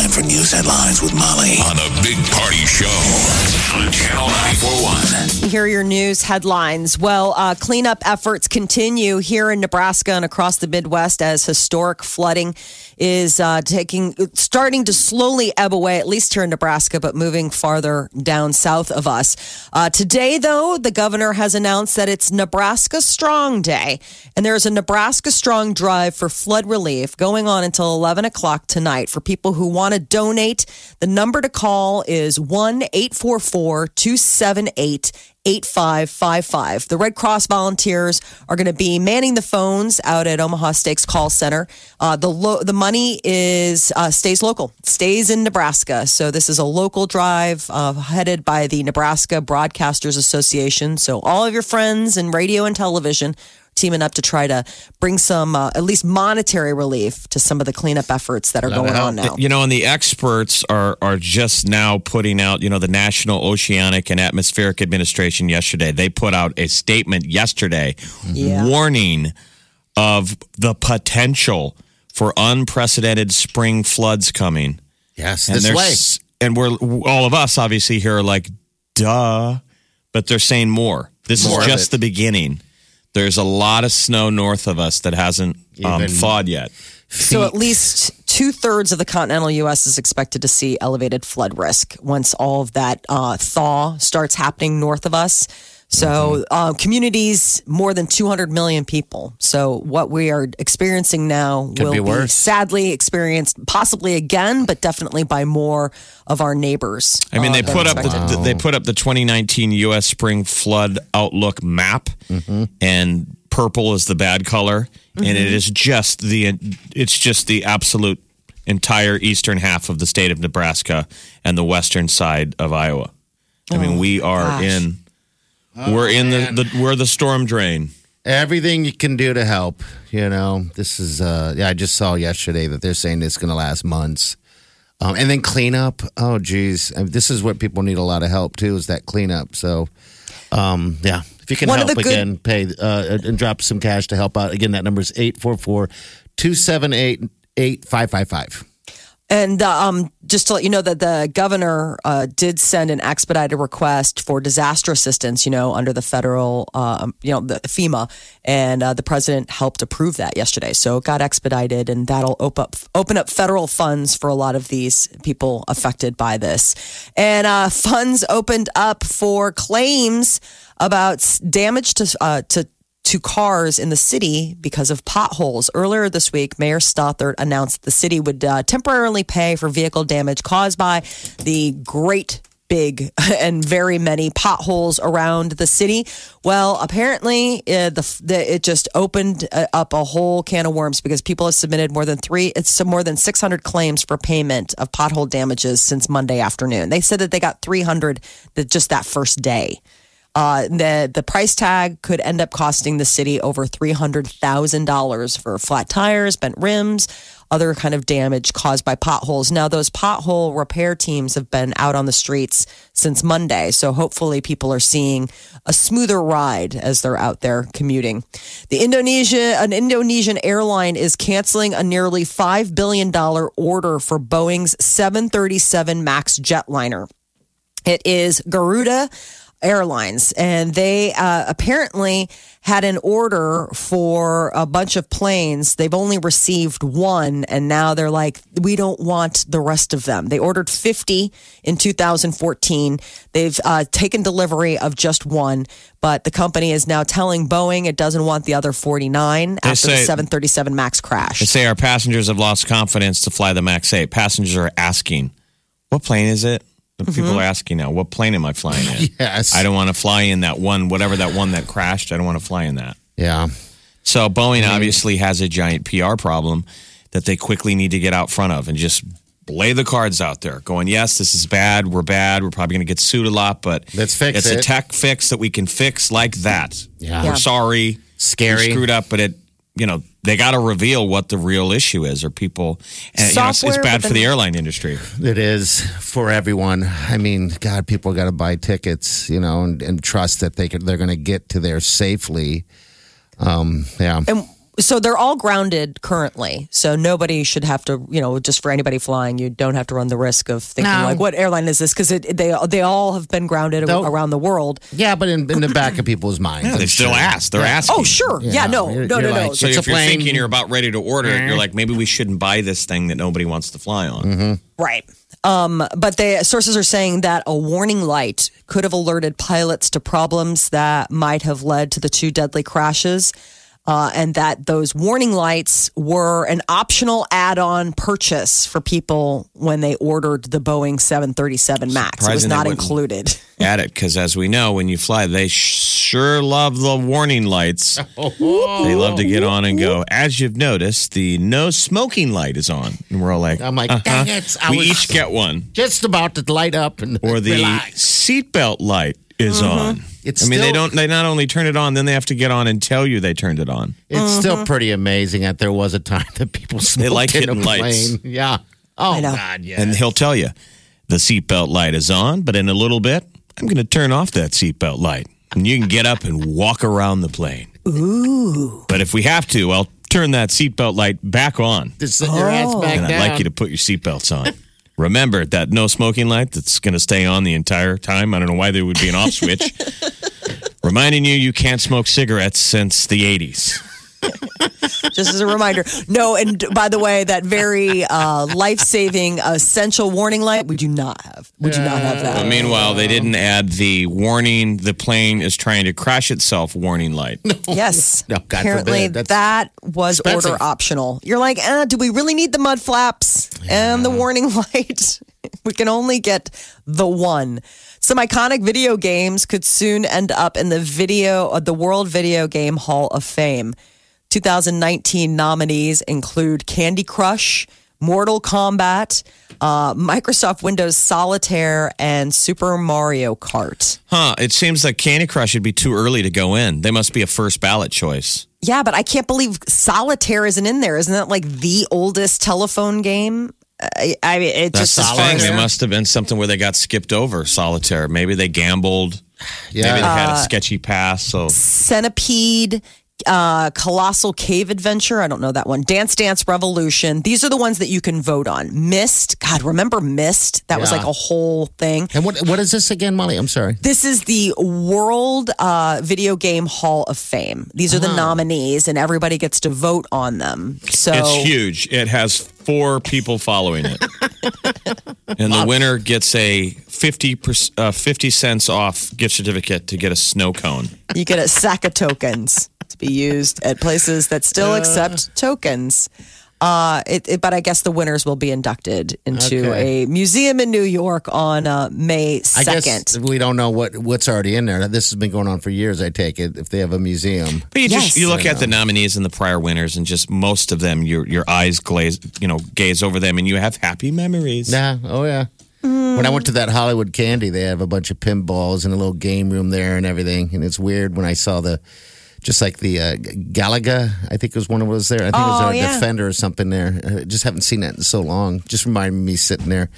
Time for news headlines with Molly on the Big Party Show on Channel 941. Here are your news headlines. Well, uh, cleanup efforts continue here in Nebraska and across the Midwest as historic flooding is uh, taking, starting to slowly ebb away, at least here in Nebraska, but moving farther down south of us. Uh, today, though, the governor has announced that it's Nebraska Strong Day, and there is a Nebraska Strong drive for flood relief going on until 11 o'clock tonight. For people who want to donate, the number to call is 1 844 278 8555. The Red Cross volunteers are going to be manning the phones out at Omaha Steaks Call Center. Uh, the lo- the money is uh, stays local, stays in Nebraska. So this is a local drive uh, headed by the Nebraska Broadcasters Association. So all of your friends in radio and television teaming up to try to bring some uh, at least monetary relief to some of the cleanup efforts that are going on now. You know, and the experts are are just now putting out. You know, the National Oceanic and Atmospheric Administration yesterday they put out a statement yesterday Yeah. warning of the potential for unprecedented spring floods coming. Yes, And this way. and we're all of us obviously here are like, duh, but they're saying more. This More is just the beginning. There's a lot of snow north of us that hasn't um, thawed yet. So at least two thirds of the continental U.S. is expected to see elevated flood risk once all of that uh, thaw starts happening north of us. So uh, communities, more than 200 million people. So what we are experiencing now Could will be be, sadly experienced possibly again, but definitely by more of our neighbors. I mean, uh, they put up the, expected. the- they put up the 2019 U.S. spring flood outlook map, and purple is the bad color, and Mm-hmm. it is just the it's just the absolute entire eastern half of the state of Nebraska and the western side of Iowa. I mean, we are Oh, gosh. in we're in the, the we're the storm drain. Everything you can do to help. You know, this is. uh Yeah, I just saw yesterday that they're saying it's going to last months. Um, and then cleanup. Oh, geez, I mean, this is what people need a lot of help too. Is that cleanup? So, um, yeah, if you can One help the good- again, pay uh, and drop some cash to help out. Again, that number is 844-278-8555. And uh, um, just to let you know that the governor uh, did send an expedited request for disaster assistance, you know, under the federal, uh, you know, the FEMA, and uh, the president helped approve that yesterday. So it got expedited, and that'll open up open up federal funds for a lot of these people affected by this. And uh, funds opened up for claims about damage to to to cars in the city because of potholes. Earlier this week, Mayor Stothert announced the city would uh, temporarily pay for vehicle damage caused by the great big and very many potholes around the city. Well, apparently, uh, the, the it just opened uh, up a whole can of worms because people have submitted more than three. It's more than 600 claims for payment of pothole damages since Monday afternoon. They said that they got 300 that just that first day. Uh, the the price tag could end up costing the city over three hundred thousand dollars for flat tires, bent rims, other kind of damage caused by potholes. Now those pothole repair teams have been out on the streets since Monday, so hopefully people are seeing a smoother ride as they're out there commuting. The Indonesia an Indonesian airline is canceling a nearly five billion dollar order for Boeing's seven thirty seven Max jetliner. It is Garuda Airlines, and they uh, apparently had an order for a bunch of planes. They've only received one, and now they're like, we don't want the rest of them. They ordered 50 in 2014. They've uh, taken delivery of just one, but the company is now telling Boeing it doesn't want the other 49 after the 737 MAX crash. They say our passengers have lost confidence to fly the MAX 8. Passengers are asking, what plane is it? The Mm-hmm. People are asking now, what plane am I flying in? Yes. I don't want to fly in that one, whatever that one that crashed. I don't want to fly in that. Yeah. So Boeing obviously has a giant PR problem. that they quickly need to get out front of and just lay the cards out there going, yes, this is bad. We're bad. We're probably going to get sued a lot, but Let's fix it's a tech fix that we can fix like that. Yeah. We're sorry. Scary. We screwed up, but it, you know, they got to reveal what the real issue is, or people, and you know, it's, it's bad for the airline industry. It is for everyone. I mean, God, people got to buy tickets, you know, and, and trust that they could, they're going to get to there safely. Um, yeah. And so they're all grounded currently. So nobody should have to, you know, just for anybody flying, you don't have to run the risk of thinking No. like, what airline is this? Because they they all have been grounded Nope. around the world. Yeah, but in, in the back of people's minds, Yeah, I'm they still sure. ask. They're Yeah. asking. Oh, sure. Yeah, Yeah. no, You're- no, no, you're no. like- So It's if you're plane. thinking you're about ready to order it, you're like, maybe we shouldn't buy this thing that nobody wants to fly on. Mm-hmm. Right. Um, but the sources are saying that a warning light could have alerted pilots to problems that might have led to the two deadly crashes. Uh, and that those warning lights were an optional add-on purchase for people when they ordered the Boeing 737 Max. It was not included. At it, because as we know, when you fly, they sure love the warning lights. they love to get on and go. As you've noticed, the no smoking light is on, and we're all like, I'm like, uh-huh. dang it. I we each get one. just about to light up and Or the seatbelt light is on. It's I mean, they don't. They not only turn it on, then they have to get on and tell you they turned it on. It's Mm-hmm. still pretty amazing that there was a time that people smoked like in a hitting lights. plane. Yeah. Oh. God, yeah. And he'll tell you the seatbelt light is on, but in a little bit, I'm going to turn off that seatbelt light, and you can get up and walk around the plane. Ooh! But if we have to, I'll turn that seatbelt light back on, Just sit your ass back and down. I'd like you to put your seatbelts on. Remember that no smoking light that's going to stay on the entire time. I don't know why there would be an off switch. Reminding you, you can't smoke cigarettes since the 80s. Just as a reminder. No, and by the way, that very uh, life-saving essential warning light we do not have. We do not have But that. meanwhile, they didn't add the warning the plane is trying to crash itself warning light. Yes. No, God Apparently, forbid. That's that was expensive. order optional. You're like, eh, do we really need the mud flaps and the warning light? we can only get the one. Some iconic video games could soon end up in the video uh, the World Video Game Hall of Fame. 2019 nominees include Candy Crush, Mortal Kombat, uh, Microsoft Windows Solitaire, and Super Mario Kart. Huh, it seems like Candy Crush would be too early to go in. They must be a first ballot choice. Yeah, but I can't believe Solitaire isn't in there. Isn't that like the oldest telephone game? I, I mean, it That's just the thing. as- It must have been something where they got skipped over solitaire. Maybe they gambled. Yeah. Maybe they Uh, had a sketchy pass. So Centipede, uh, Colossal Cave Adventure. I don't know that one. Dance Dance Revolution. These are the ones that you can vote on. Myst. God, remember Myst? That was like a whole thing. And what what is this again, Molly? I'm sorry. This is the World uh, Video Game Hall of Fame. These are the nominees, and everybody gets to vote on them. So it's huge. It has four people following it. and the winner gets a 50, uh, 50 cents off gift certificate to get a snow cone. you get a sack of tokens to be used at places that still accept tokens. Uh, it, it, but I guess the winners will be inducted into Okay. a museum in New York on uh, May I guess second. we don't know what what's already in there. This has been going on for years. I take it if they have a museum. But you just you look at the nominees and the prior winners, and just most of them, your your eyes glaze, you know, gaze over them, and you have happy memories. Nah. Oh yeah. When I went to that Hollywood Candy, they have a bunch of pinballs and a little game room there and everything. And it's weird when I saw the, just like the uh, Galaga, I think it was one of was there. I think it was Oh, a yeah. Defender or something there. I just haven't seen that in so long. Just reminded me sitting there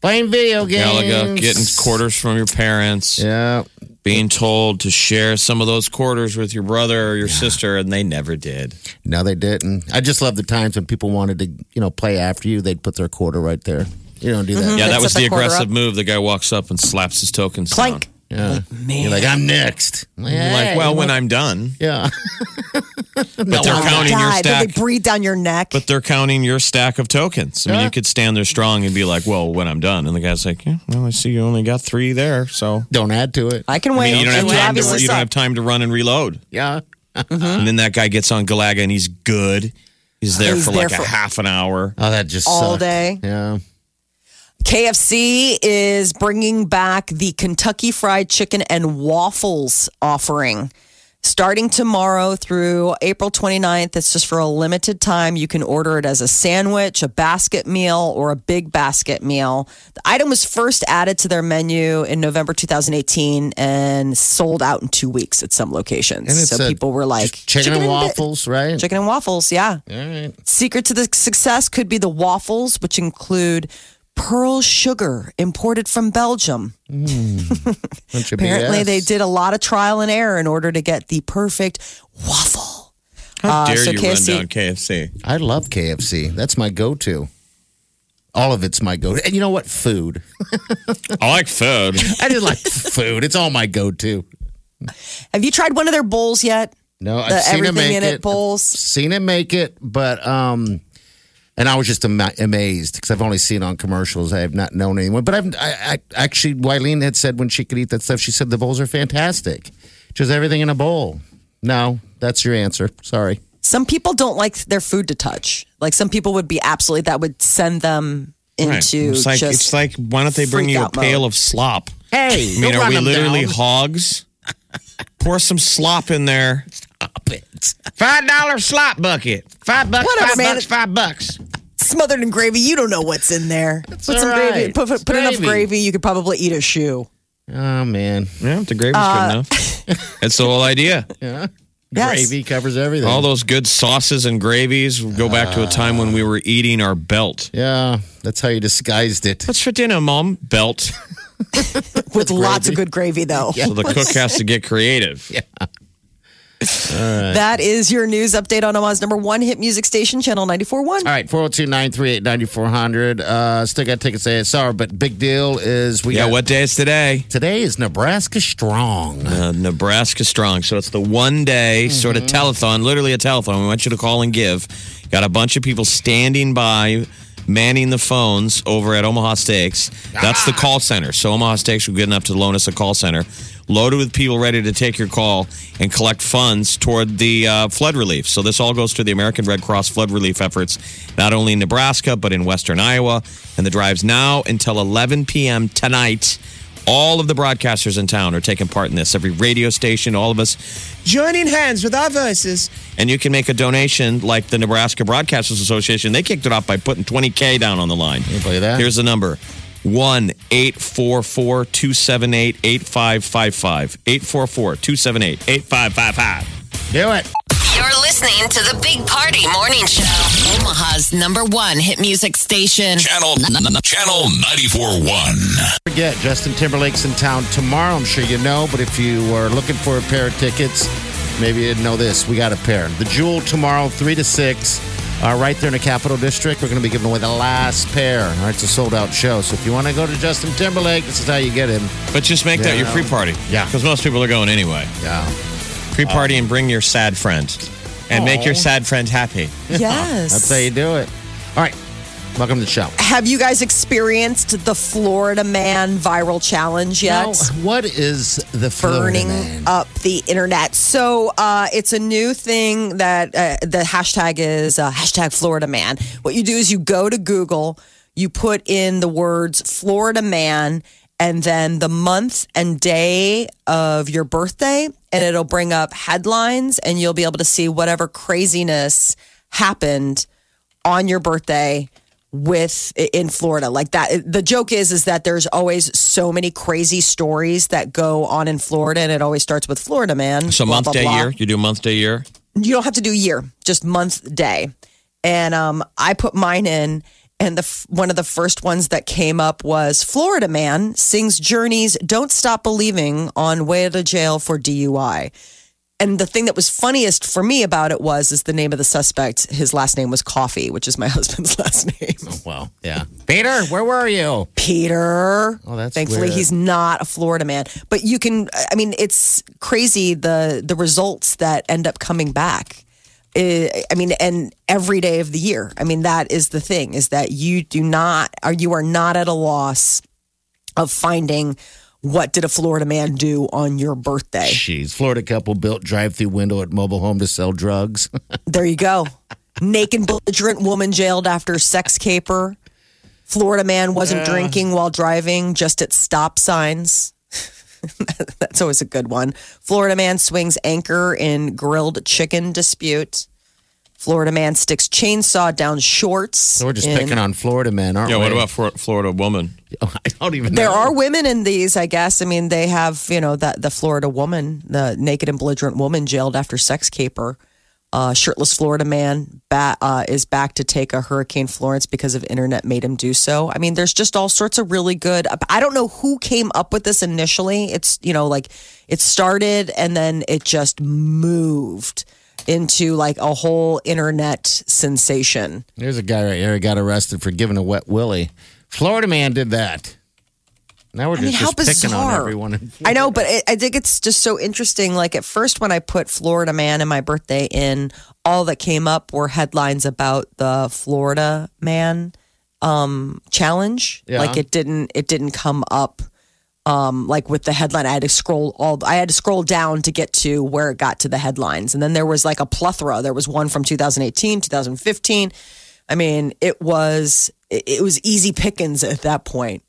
playing video games. Galaga, getting quarters from your parents, Yeah. being told to share some of those quarters with your brother or your sister, and they never did. No, they didn't. I just love the times when people wanted to, you know, play after you. They'd put their quarter right there. You don't do that. Yeah, that was the the aggressive up. move. The guy walks up and slaps his tokens Clank. down. Yeah. You're like, I'm next. I'm like, You're "Hey, like, well, when? I'm done, Yeah. but they're Oh my counting your God, did stack. they breathe down your neck? But they're counting your stack of tokens. I mean, Yeah. you could stand there strong and be like, "Well, when I'm done," and the guy's like, "Yeah, well, I see you only got three there, so." Don't add to it. I can I wait. mean, you don't have time to you don't have time to run and reload. Yeah. Mm-hmm. And then that guy gets on Galaga and he's good. He's there He's for there like for- a half an hour. Oh, that just All sucked. day. Yeah. KFC is bringing back the Kentucky Fried Chicken and Waffles offering. Starting tomorrow through April 29th, it's just for a limited time. You can order it as a sandwich, a basket meal, or a big basket meal. The item was first added to their menu in November 2018 and sold out in two weeks at some locations. And so people were like, Just chicken, and waffles, right? Chicken and waffles, yeah. All right. Secret to the success could be the waffles, which include pearl sugar imported from Belgium. Bunch of Apparently, BS. they did a lot of trial and error in order to get the perfect waffle. How Uh, dare so you KFC run down KFC? I love KFC. That's my go-to. All of it's my go-to. And you know what? Food. I like food. I just like food. It's all my go-to. Have you tried one of their bowls yet? No, I've The seen him everything make in it. it bowls. Seen him make it, but um, and I was just ama- amazed because I've only seen it on commercials. I have not known anyone, but I've I, I actually Wileen had said when she could eat that stuff, she said the bowls are fantastic. Just everything in a bowl. No, that's your answer. Sorry. Some people don't like their food to touch. Like some people would be absolutely that would send them Right. into It's like just it's like why don't they bring you a pail mode. of slop? Hey, I mean, don't are run we literally down. hogs? Pour some slop in there. Stop it. Five dollar slop bucket. Five bucks. Whatever, five man. bucks. Five bucks. smothered in gravy. You don't know what's in there. put some all gravy. right. Put, put, It's put enough gravy. gravy. You could probably eat a shoe. Oh man, Yeah, the gravy's Uh, good enough. That's the whole idea. yeah. Yes. Gravy covers everything. All those good sauces and gravies go back to a time when we were eating our belt. Yeah, that's how you disguised it. What's for dinner, Mom? Belt. With lots of good gravy, though. So the cook has to get creative. That is your news update on Omaha's number one hit music station, Channel 94.1. All right, 402 938 9400. Uh, Still got tickets to ASR, but big deal is we Yeah, got. what day is today? Today is Nebraska Strong. Uh, Nebraska Strong. So it's the one day sort of telethon, literally a telethon. We want you to call and give. Got a bunch of people standing by, manning the phones over at Omaha Steaks. That's the call center. So Omaha Steaks will good enough to loan us a call center, loaded with people ready to take your call and collect funds toward the uh, flood relief. So this all goes to the American Red Cross flood relief efforts, not only in Nebraska but in Western Iowa. And the drives now until 11 p.m. tonight. All of the broadcasters in town are taking part in this. Every radio station, all of us joining hands with our voices. And you can make a donation like the Nebraska Broadcasters Association. They kicked it off by putting 20K down on the line. you believe that? Here's the number 1 844 278 8555. 844 278 8555. Do it. You're listening to the Big Party Morning Show. Omaha's number one hit music station. Channel Channel 94.1. Forget, Justin Timberlake's in town tomorrow. I'm sure you know, but if you are looking for a pair of tickets, maybe you didn't know this. We got a pair. The Jewel tomorrow, 3 to 6. Uh, right there in the Capital District, we're going to be giving away the last pair. All right, it's a sold out show. So if you want to go to Justin Timberlake, this is how you get him. But just make that Yeah. your free party. Yeah. Because most people are going anyway. Yeah. Free party and bring your sad friend. And make your sad friend happy. Yes. That's how you do it. All right. Welcome to the show. Have you guys experienced the Florida Man viral challenge yet? Now, what is the Florida burning man? up the internet. So uh, it's a new thing that uh, the hashtag is uh, hashtag Florida Man. What you do is you go to Google, you put in the words Florida Man, and then the month and day of your birthday, and it'll bring up headlines, and you'll be able to see whatever craziness happened on your birthday with in Florida like that the joke is is that there's always so many crazy stories that go on in Florida and it always starts with Florida man So blah, month, blah, day, blah. year. You do month, day, year. you don't have to do year just month day and um I put mine in and the one of the first ones that came up was Florida man sings Journey's Don't Stop Believing on way to jail for DUI and the thing that was funniest for me about it was is the name of the suspect his last name was Coffee which is my husband's last name Oh, Well, yeah. Peter, where were you? Peter. Oh, that's thankfully weird. he's not a Florida man. But you can. I mean, it's crazy the the results that end up coming back. I mean, and every day of the year. I mean, that is the thing: is that you do not, or you are not at a loss of finding what did a Florida man do on your birthday. Jeez, Florida couple built drive-through window at mobile home to sell drugs. There you go. Naked belligerent woman jailed after sex caper. Florida man wasn't drinking while driving, just at stop signs. That's always a good one. Florida man swings anchor in grilled chicken dispute. Florida man sticks chainsaw down shorts. So we're just in- picking on Florida men, aren't we? Yeah, we? what about Flor- Florida woman? I don't even There are women in these, I guess. I mean, they have, you know, that the Florida woman, the naked and belligerent woman jailed after sex caper. Uh, shirtless Florida man uh, is back to take a Hurricane Florence because of internet made him do so. I mean, there's just all sorts of really good. I don't know who came up with this initially. It's you know like it started and then it just moved into like a whole internet sensation. There's a guy right here who got arrested for giving a wet willy. Florida man did that. Now we're I mean, just, just picking on everyone. I know, but it, I think it's just so interesting. Like at first, when I put Florida Man and my birthday in, all that came up were headlines about the Florida Man um, challenge. Yeah. Like it didn't, it didn't come up. Um, like with the headline, I had to scroll all. I had to scroll down to get to where it got to the headlines, and then there was like a plethora. There was one from 2018, 2015. I mean, it was it was easy pickings at that point.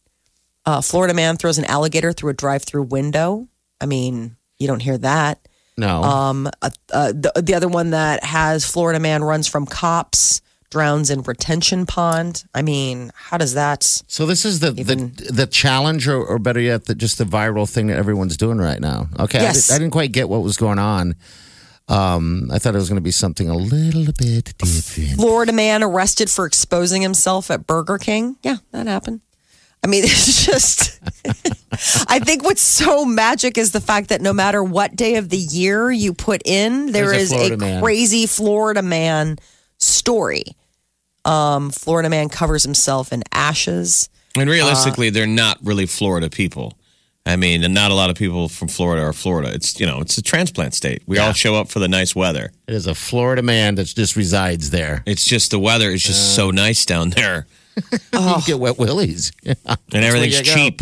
Uh, Florida man throws an alligator through a drive-through window. I mean, you don't hear that. No. Um, uh, uh, the, the other one that has Florida man runs from cops, drowns in retention pond. I mean, how does that? so this is the even- the the challenge, or, or better yet, the, just the viral thing that everyone's doing right now. Okay, I Yes. I, didn't quite get what was going on. Um, I thought it was going to be something a little bit different. Florida man arrested for exposing himself at Burger King. Yeah, that happened. I mean, it's just. I think what's so magic is the fact that no matter what day of the year you put in, there There's is a a, man. crazy Florida man story. Um, Florida man covers himself in ashes. And Uh, realistically, they're not really Florida people. I mean, and not a lot of people from Florida are Florida. It's you know, it's a transplant state. We all show up for the nice weather. It is a Florida man that just resides there. It's just the weather is just so nice down there, Oh. You get wet willies. And everything's you go. cheap.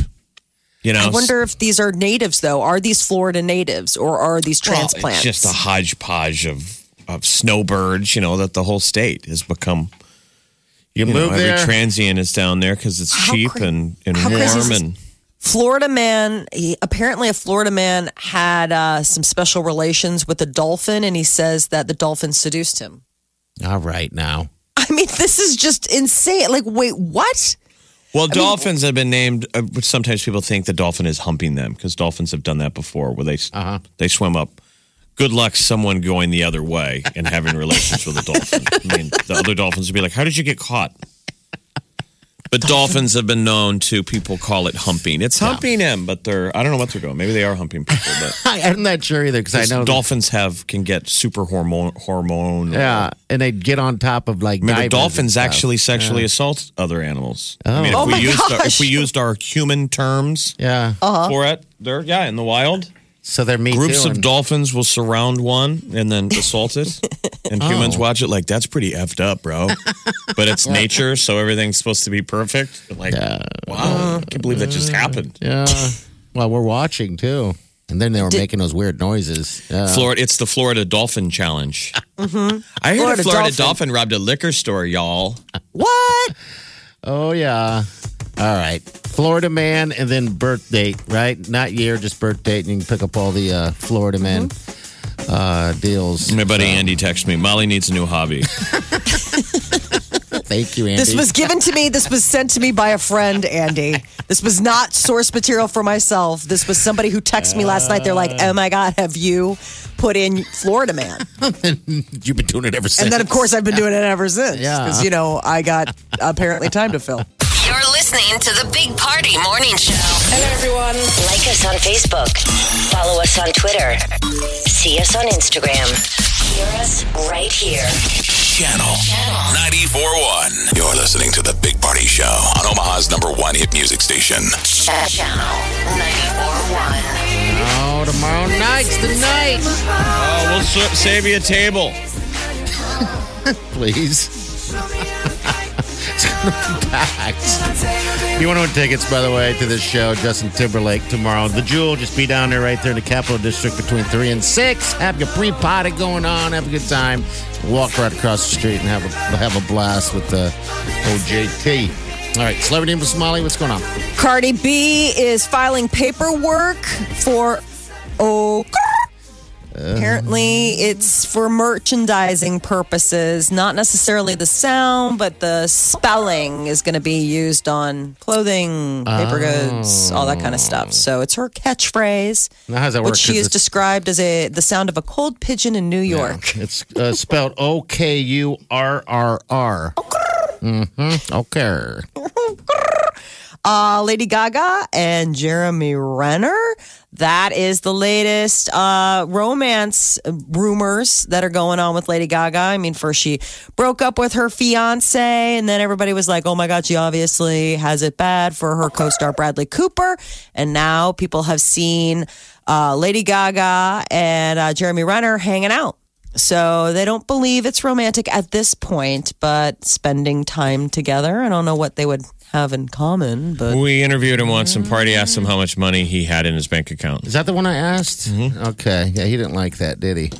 You know, I wonder if these are natives, though. Are these Florida natives or are these Well, transplants? It's just a hodgepodge of of snowbirds. You know that the whole state has become. You, You know, move every transient is down there because it's How cheap cra- and and how crazy warm this? and. Florida man, he, apparently a Florida man had uh, some special relations with a dolphin, and he says that the dolphin seduced him. All right, now. I mean, this is just insane. Like, wait, what? Well, dolphins have been named. Uh, but sometimes people think the dolphin is humping them because dolphins have done that before, where they Uh-huh. they swim up. Good luck, someone going the other way and having relations with a dolphin. I mean, the other dolphins would be like, "How did you get caught?" But dolphins have been known to people call it humping. It's humping him, but they're I don't know what they're doing. Maybe they are humping people, but I'm not sure either because I know. dolphins have can get super hormone hormone. yeah, and they get on top of like. Remember, divers dolphins actually sexually assault other animals. I oh. mean, if Oh we my used our, if gosh. we used our human terms Yeah. Uh-huh. for it, they're yeah in the wild. So they're me Groups too. of and- dolphins will surround one and then assault it, and oh. humans watch it like that's pretty effed up, bro. But it's nature, so everything's supposed to be perfect. Like, wow, I can't believe that just uh, happened. Yeah. well, we're watching too. And then they were making those weird noises. Yeah. Florida, it's the Florida Dolphin Challenge. Mm-hmm. I heard Florida a Florida dolphin. dolphin robbed a liquor store, y'all. What? Oh yeah. All right. Florida man and then birth date, right? Not year, just birth date, and you can pick up all the uh, Florida man uh, deals. My buddy Andy texted me. Molly needs a new hobby. Thank you, Andy. This was given to me. This was sent to me by a friend, Andy. This was not source material for myself. This was somebody who texted me last night. They're like, "Oh my god, have you put in Florida man?" You've been doing it ever since. And then, of course, I've been doing it ever since. Yeah. because you know I got apparently time to fill. You're listening to the Big Party Morning Show. Hello, everyone. Like us on Facebook. Follow us on Twitter. See us on Instagram. Hear us right here. Channel 94.1. You're listening to The Big Party Show on Omaha's number one hit music station. Channel 94.1. oh, tomorrow night's the night. Oh, we'll sa- save you a table. Please. You want to win tickets, by the way, to this show, Justin Timberlake tomorrow. The Jewel, just be down there right there in the Capital District between three and six. Have your pre-party going on, have a good time. Walk right across the street and have a have a blast with uh, the OJT. All right, celebrity news with Molly. What's going on? Cardi B is filing paperwork for oh. Apparently, it's for merchandising purposes, not necessarily the sound, but the spelling is going to be used on clothing, paper goods, all that kind of stuff. So it's her catchphrase, Now, how's that work? which she is it's- described as a the sound of a cold pigeon in New York. It's uh, spelled O K U R R R. Mm-hmm. Okay. uh, Lady Gaga and Jeremy Renner. That is the latest uh, romance rumors that are going on with Lady Gaga. I mean, first she broke up with her fiance, and then everybody was like, oh my God, she obviously has it bad for her co star Bradley Cooper. And now people have seen uh, Lady Gaga and uh, Jeremy Renner hanging out. So they don't believe it's romantic at this point, but spending time together. I don't know what they would have in common, but We interviewed him once and party asked him mm. how much money he had in his bank account. Is that the one I asked? Mm-hmm. Okay. Yeah, he didn't like that, did he?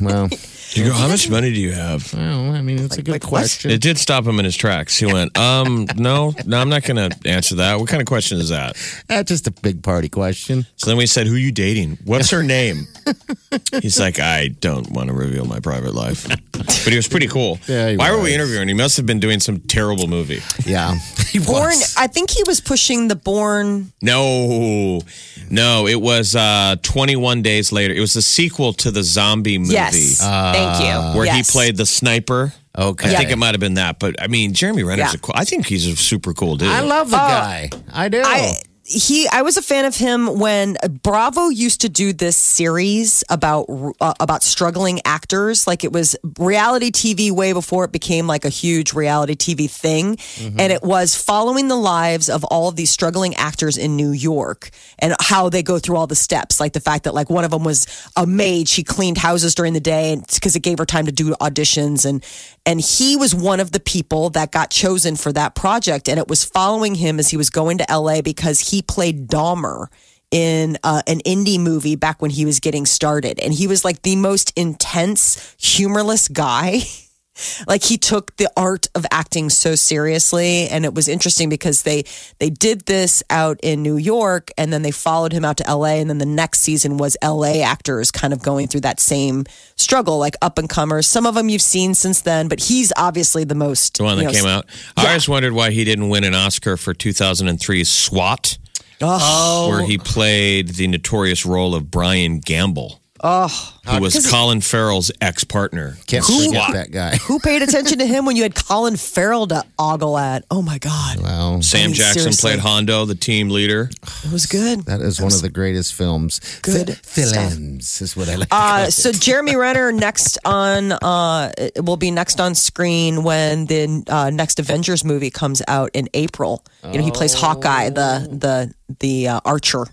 Well, You go, how much money do you have? well I mean, it's a good like what? question. It did stop him in his tracks. He went, um, no, no, I'm not going to answer that. What kind of question is that? That's just a big party question. So then we said, who are you dating? What's her name? He's like, I don't want to reveal my private life. But he was pretty cool. Yeah, he Why were we was. interviewing? He must have been doing some terrible movie. Yeah. He Bourne, was. I think he was pushing the Bourne. No, no, it was uh, 21 days later. It was the sequel to the zombie movie. Yes. Thank you. Uh, where Yes. he played the sniper. Okay. I think it might have been that. But I mean, Jeremy Renner's Yeah. a cool, I think he's a super cool dude. I love the oh, guy. I do. I he I was a fan of him when Bravo used to do this series about uh, about struggling actors. Like it was reality TV way before it became like a huge reality TV thing. And it was following the lives of all of these struggling actors in New York and how they go through all the steps. Like the fact that like one of them was a maid. She cleaned houses during the day because it gave her time to do auditions. And and he was one of the people that got chosen for that project. And it was following him as he was going to LA because he played Dahmer in uh, an indie movie back when he was getting started. And he was like the most intense humorless guy. Like he took the art of acting so seriously. And it was interesting because they they did this out in New York and then they followed him out to LA and then the next season was LA actors kind of going through that same struggle like up and comers. Some of them you've seen since then but he's obviously the most the one that you know, came out. I always wondered why he didn't win an Oscar for 2003's SWAT, Oh. where he played the notorious role of Brian Gamble. Oh, who was Colin Farrell's ex partner. Can't forget that guy. who paid attention to him when you had Colin Farrell to ogle at oh my god Wow. Sam I mean, Jackson seriously. played Hondo, the team leader. it was good That is one of the greatest films. Good Fi- films is what I like. to Uh, so it. Jeremy Renner next on uh, will be next on screen when the uh, next Avengers movie comes out in April. You know, he plays Hawkeye, the the the uh, archer.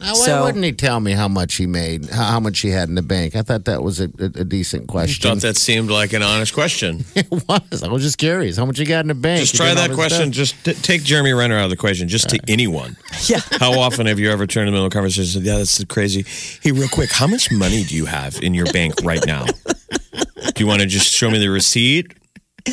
Now, why wouldn't he tell me how much he made, how, how much he had in the bank? I thought that was a, a, a decent question. I Thought that seemed like an honest question. it was. I was just curious. How much you got in the bank? Just try that question. stuff? Just t- take Jeremy Renner out of the equation, just to anyone. Yeah. How often have you ever turned in the middle of a conversation and said, Yeah, that's crazy. Hey, real quick, how much money do you have in your bank right now? Do you want to just show me the receipt?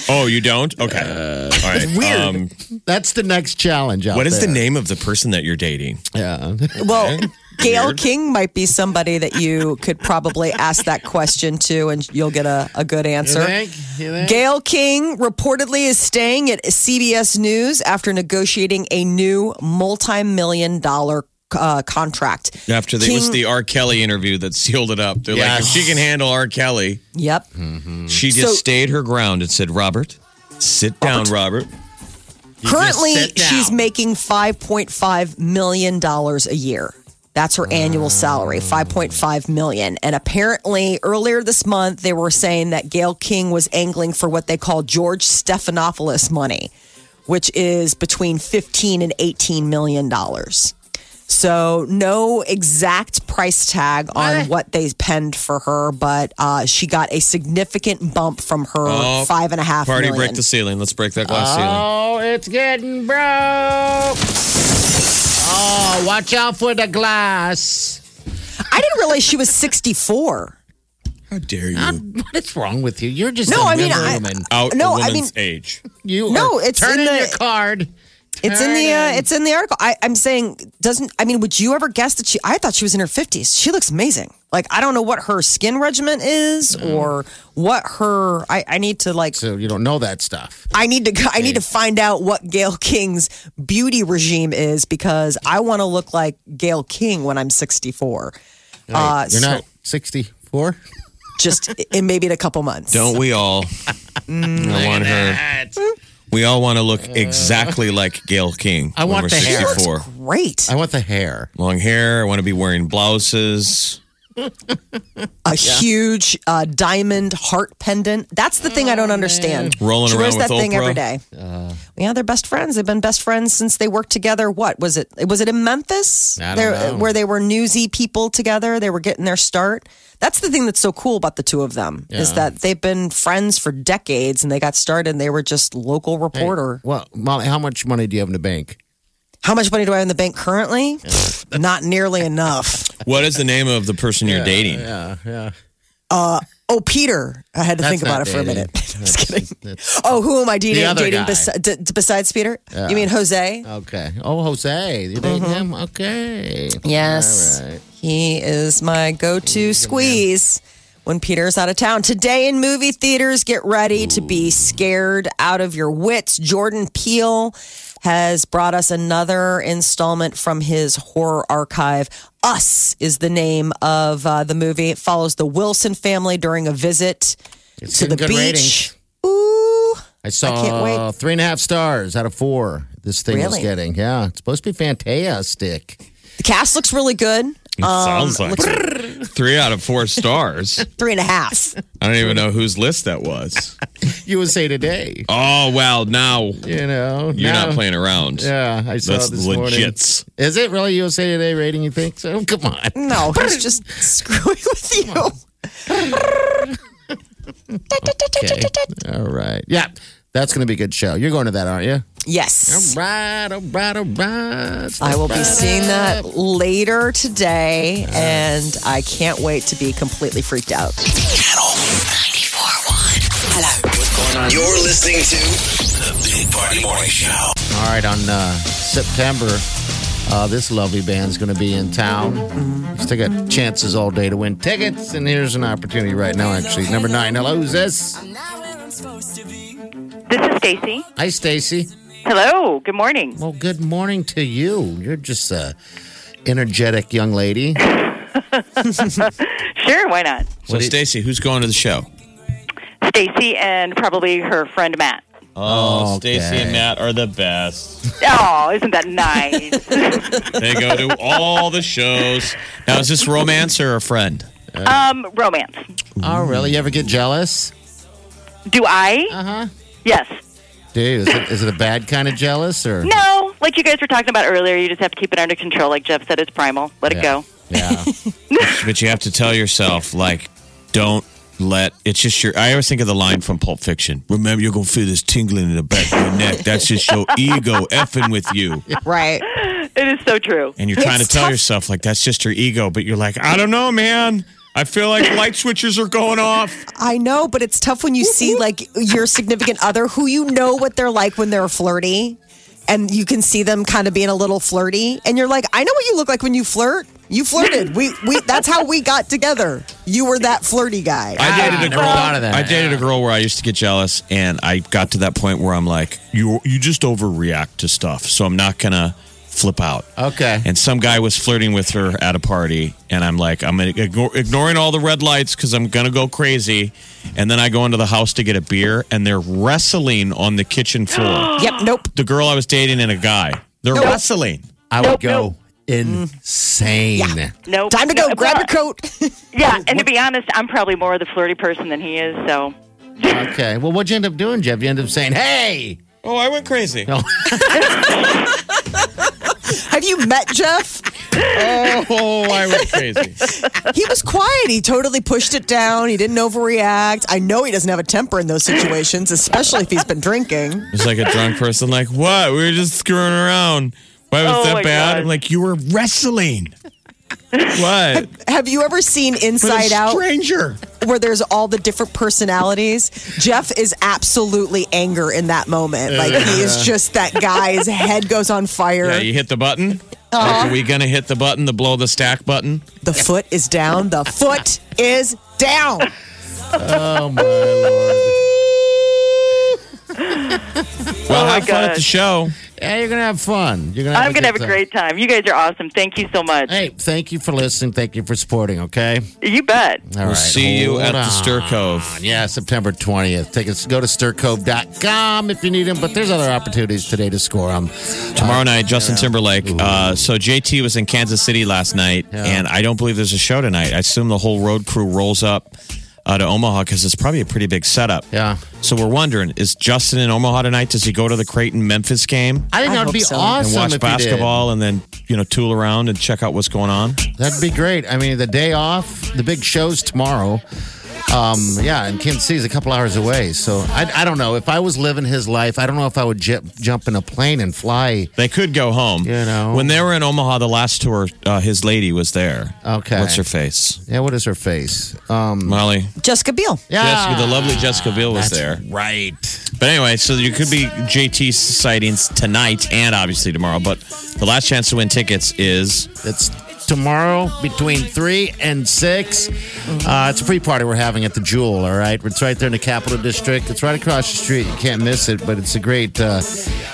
Oh, you don't? Okay. All right. Weird. Um, That's the next challenge. Out what is the there. name of the person that you're dating? Yeah. Well, Gayle King might be somebody that you could probably ask that question to, and you'll get a, a good You answer. think? You think? Gayle King reportedly is staying at CBS News after negotiating a new multi-million dollar uh, contract. After the, it was the R. Kelly interview that sealed it up. They're like, if Yes. she can handle R. Kelly, Yep. she just So- stayed her ground and said, Robert, sit down, Robert. Currently, sit down. she's making $5.5 million a year. That's her annual salary, 5.5 million. And apparently earlier this month they were saying that Gayle King was angling for what they call George Stephanopoulos money, which is between 15 and 18 million dollars. So no exact price tag on what they penned for her, but uh, she got a significant bump from her Oh, five and a half Party million. break the ceiling. Let's break that glass ceiling. Oh, it's getting broke. Oh, watch out for the glass. I didn't realize she was 64. How dare you? Not- what is wrong with you? You're just No, a I mean, I- woman. Out No, a I woman's mean- age. You No, are it's in turning the- your card. It's in the uh, it's in the article. I, I'm saying doesn't I mean would you ever guess that she I thought she was in her 50s. She looks amazing. Like I don't know what her skin regimen is or what her I, I need to like So you don't know that stuff. I need to I need to find out what Gayle King's beauty regime is because I want to look like Gayle King when I'm 64. Uh, You're so not 64. just in maybe in a couple months. Don't we all? I want her. We all want to look uh. exactly like Gayle King. I when want we're the hair. 64. Great. I want the hair. Long hair. I want to be wearing blouses. A huge uh, diamond heart pendant. That's the thing I don't understand. Rolling she wears around with that thing every day. yeah, they're best friends. They've been best friends since they worked together. What was it? Was it in Memphis? I don't There- know. Where they were newsy people together. They were getting their start. That's the thing that's so cool about the two of them is that they've been friends for decades and they got started and they were just local reporter. Well, Molly, how much money do you have in the bank? How much money do I have in the bank currently? Not nearly enough. What is the name of the person you're dating? Yeah, yeah. Oh, Peter. I had to That's think about not it for a minute. Just kidding. that's- Oh, who am I dating? other dating guy. besi- d- d- besides Peter? You mean Jose? Okay. Oh, Jose, you dating him? Okay. Mm-hmm. Yes. All right. He is my go-to squeeze when Peter's out of town. Today in movie theaters, get ready to be scared out of your wits. Jordan Peele has brought us another installment from his horror archive. Us is the name of uh, the movie. It follows the Wilson family during a visit It's to the beach. ratings. Ooh. I saw I can't wait. three and a half stars out of four. This thing is getting. Yeah, it's supposed to be fantastic. The cast looks really good. It um, sounds like it. three out of four stars. Three and a half. I don't even know whose list that was. USA Today. Oh well, now You know, you're now- not playing around. Yeah, I saw That's it this morning. legit. Is it really USA Today rating? You think so? Come on. No, he's just screwing with you. Okay. All right. Yeah, that's going to be a good show. You're going to that, aren't you? Yes. All right. All right. All right. I will be seeing that later today, and I can't wait to be completely freaked out. Channel 94.1. Hello. You're listening to the Big Party Morning Show. All right, on uh, September, uh, this lovely band's going to be in town. You still got chances all day to win tickets, and here's an opportunity right now, actually. Number nine. Hello, who's this? This is Stacy. Hi, Stacy. Hello. Good morning. Well, good morning to you. You're just a energetic young lady. Sure, why not? So Stacy, who's going to the show? Stacy and probably her friend Matt. Oh, Okay. Stacy and Matt are the best. Oh, isn't that nice? They go to all the shows. Now, is this romance or a friend? um, romance. Oh, really? You ever get jealous? Do I? Uh huh. Yes. Dude, is it, is it a bad kind of jealous or? No, like you guys were talking about earlier, you just have to keep it under control. Like Jeff said, it's primal. Let it go. Yeah. But you have to tell yourself, like, don't let it's just your. I always think of the line from Pulp Fiction. Remember, you're gonna feel this tingling in the back of your neck. That's just your ego effing with you, Right. It is so true. and you're trying It's to tell tough. yourself like that's just your ego. But you're like, I don't know, man. I feel like light switches are going off. I know, but it's tough when you see like your significant other who you know what they're like when they're flirty. And you can see them kind of being a little flirty, and you're like, "I know what you look like when you flirt. You flirted. We, we. That's how we got together. You were that flirty guy." I ah, dated a never girl. thought of that. I dated a girl where I used to get jealous, and I got to that point where I'm like, you you just overreact to stuff, so I'm not gonna flip out. Okay. And some guy was flirting with her at a party, and I'm like, I'm ignore, ignoring all the red lights because I'm gonna go crazy. And then I go into the house to get a beer, and they're wrestling on the kitchen floor. Yep. Nope. the girl I was dating and a guy, they're wrestling. I would Nope, go nope. insane. Nope. Time to go. No, Grab well, your coat. Yeah, and to be honest, I'm probably more of the flirty person than he is. So Okay. Well, what'd you end up doing, Jeff? You end up saying, "Hey." Oh, I went crazy. No. Have you met Jeff? Oh, I went crazy. He was quiet. He totally pushed it down. He didn't overreact. I know he doesn't have a temper in those situations, especially if he's been drinking. It's like a drunk person, like, what? We were just screwing around. Why was Oh, that bad? God. I'm like, you were wrestling. What? Have you ever seen Inside Out Stranger. where there's all the different personalities? Jeff is absolutely anger in that moment. Like he is just that guy. His head goes on fire. Yeah, you hit the button. Uh-huh. Like, are we gonna hit the button, the blow the stack button? The foot is down. The foot is down. Oh my lord. Well, my have fun at the show. Yeah, you're gonna have fun. You're gonna. Have I'm going to have good a great time. You guys are awesome. Thank you so much. Hey, thank you for listening. Thank you for supporting. Okay. You bet. All We'll right, see you hold at the on. Stir Cove. Yeah, September 20th. Tickets go to stircove.com if you need them, but there's other opportunities today to score them. Tomorrow night, Justin Timberlake. Uh, so JT was in Kansas City last night, and I don't believe there's a show tonight. I assume the whole road crew rolls up uh, to Omaha because it's probably a pretty big setup. Yeah. So we're wondering: Is Justin in Omaha tonight? Does he go to the Creighton Memphis game I think I that would be so. awesome and watch if you did. basketball, and then you know tool around and check out what's going on? That'd be great. I mean, the day off, the big show's tomorrow. Um, yeah, and Kansas City's a couple hours away. So I, I don't know. If I was living his life, I don't know if I would j- jump in a plane and fly. They could go home. You know. when they were in Omaha the last tour, uh, his lady was there. Okay. what's her face? Yeah, what is her face? Um, Molly. Jessica Biel. yeah. Jessica, the lovely Jessica Biel was That's there. Right. But anyway, so you could be JT sightings tonight and obviously tomorrow. But the last chance to win tickets is It's tomorrow between 3 and 6. Uh, it's a free party we're having at the Jewel, all right? It's right there in the Capitol District. It's right across the street. You can't miss it, but it's a great, uh,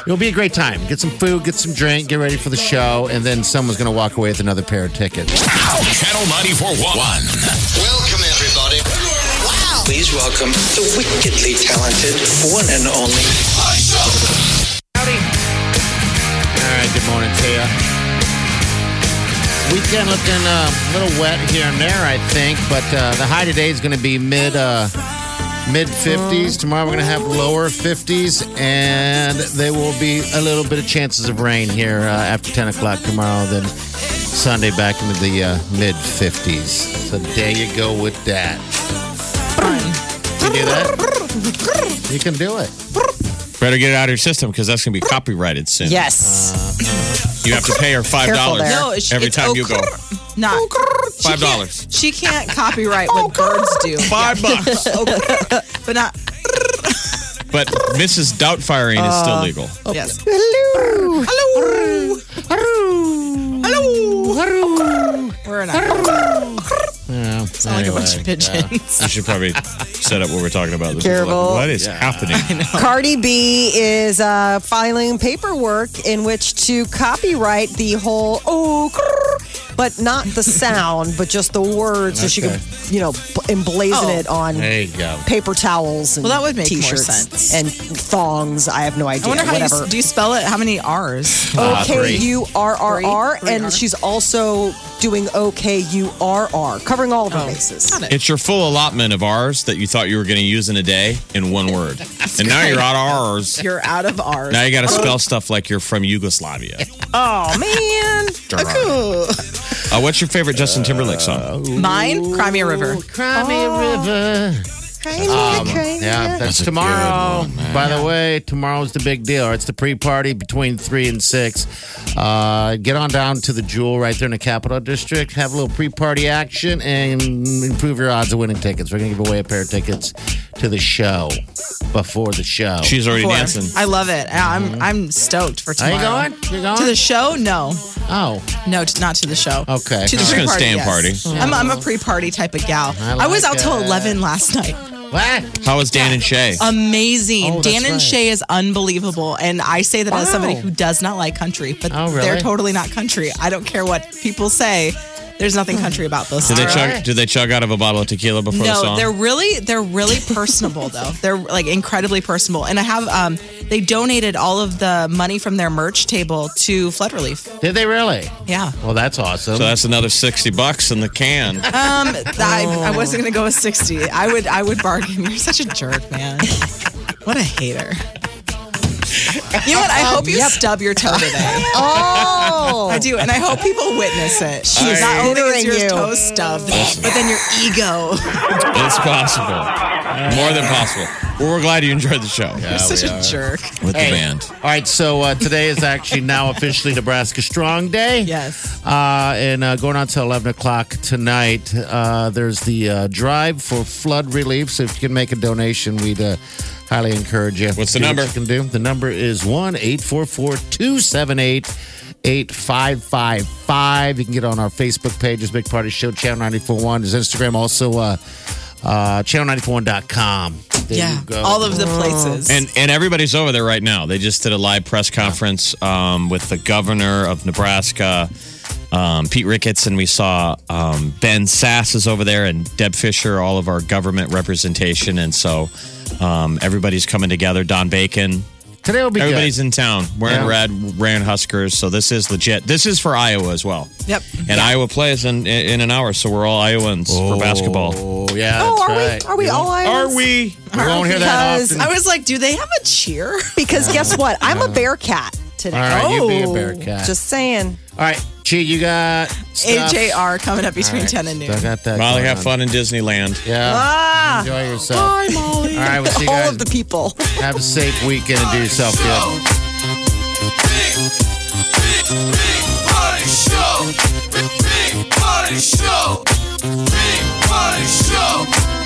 it'll be a great time. Get some food, get some drink, get ready for the show, and then someone's going to walk away with another pair of tickets. Channel 94.1. Welcome, everybody. Wow. Please welcome the wickedly talented one and only. All right, good morning to you. Weekend looking uh, a little wet here and there, I think, but uh, the high today is going to be mid uh, mid 50s. Tomorrow we're going to have lower 50s, and there will be a little bit of chances of rain here uh, after 10 o'clock tomorrow. Then Sunday back into the uh, mid 50s. So there you go with that. You do that? You can do it. Better get it out of your system because that's going to be copyrighted soon. Yes. you have to pay her five dollars. No, it's, every it's time you go. okr- Not Five dollars. She can't copyright what birds do, Five bucks. but not. but Mrs. Doubtfiring is Uh, still legal. Yes. Hello. Hello. Hello. Hello. We're not. Yeah, Sound like a bunch of pigeons. You should probably set up what we're talking about. This is Careful. like, what is happening? Cardi B is uh, filing paperwork in which to copyright the whole oh, grrr, but not the sound, but just the words, so she Okay. could, you know, b- emblazon Oh. it on There you go. paper towels and Well, that would make more t-shirts sense. and thongs. I have no idea. I wonder how you, Whatever. s- do you spell it? How many R's? Uh, O K U R R R, Three? Three and R? she's also doing O K U R R, covering all of her bases. Got it. It's your full allotment of R's that you thought you were going to use in a day in one word. and now you're out of R's. You're out of R's. Now you got to spell stuff like you're from Yugoslavia. Oh man, Uh, what's your favorite Justin Timberlake song? Mine, Crimea River. Crimea River. Um, yeah, that's, That's tomorrow. one, man. By the way, tomorrow's the big deal. It's the pre-party between three and six. Uh, get on down to the Jewel right there in the Capitol District. Have a little pre-party action and improve your odds of winning tickets. We're gonna give away a pair of tickets to the show before the show. She's already Four. dancing. I love it. I'm I'm stoked for Are tomorrow. you going? You going? To the show? No, oh, no, t- not to the show. Okay. To the Just gonna pre-party, stay and yes. party. I'm, I'm a pre-party type of gal. I I, was like out till it. 11 last night. what? How was Dan and Shay? Amazing. Oh, that's Dan and right. Shay is unbelievable. And I say that as Wow. somebody who does not like country, but Oh, really? they're totally not country. I don't care what people say. There's nothing country about those. Did they All chug? right. Did they chug out of a bottle of tequila before the No, song? they're really they're really personable though. They're like incredibly personable. And I have um they donated all of the money from their merch table to flood relief. Did they really? Yeah. Well, that's awesome. so that's another sixty bucks in the can. Um I, I wasn't gonna go with 60. I would I would bargain. You're such a jerk, man. What a hater. You know what? I hope you stub your toe today. Oh, I do, and I hope people witness it. She's Not only is your you. toe stubbed, but then your ego. it's possible. More than possible. Well, we're glad you enjoyed the show You're such a jerk. with Hey. the band. All right, so uh, today is actually now officially Nebraska Strong Day. Yes. Uh, and uh, going on till 11 o'clock tonight, uh, there's the uh, drive for flood relief. So if you can make a donation, we'd uh, highly encourage you. What's the number? What you can do. The number is 1 844 278 8555. You can get on our Facebook page, it's Big Party Show, Channel 941. His Instagram also, uh, uh, channel94one.com. There yeah. you go. All of the places. And and everybody's over there right now. They just did a live press conference um, with the governor of Nebraska, um, Pete Ricketts, and we saw um, Ben Sasse is over there and Deb Fischer, all of our government representation, and so um, everybody's coming together. Don Bacon, Today will be everybody's good. in town wearing Yeah. red, ran Huskers. So this is legit. This is for Iowa as well. yep. And Iowa plays in in an hour, so we're all Iowans for basketball. Oh, yeah. Oh, are right. we? Are we all Iowans? Are we? We won't hear that often. I was like, do they have a cheer? Because guess what? I'm a Bearcat today. All right, you be a Oh. Just saying. All right, Chi, you got stuff? AJR coming up between All right, 10 and noon. I got that. Molly, going have on. fun in Disneyland. Yeah. Ah, Enjoy yourself. Hi, Molly. All right, we'll see you all guys. of the people. Have a safe weekend and do yourself good. Party show. Big party show. Big party show.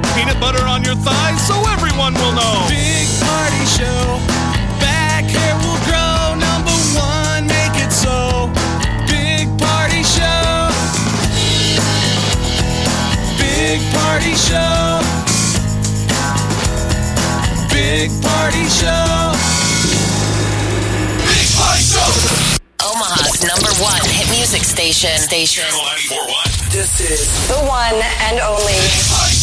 Please the peanut butter on your thighs so everyone will know. Big party show. Back hair will grow. Number one, make it so. Big party show. Big party show. Big party show. Big party show. Omaha's number one hit music station. Station. This is The one and only. Party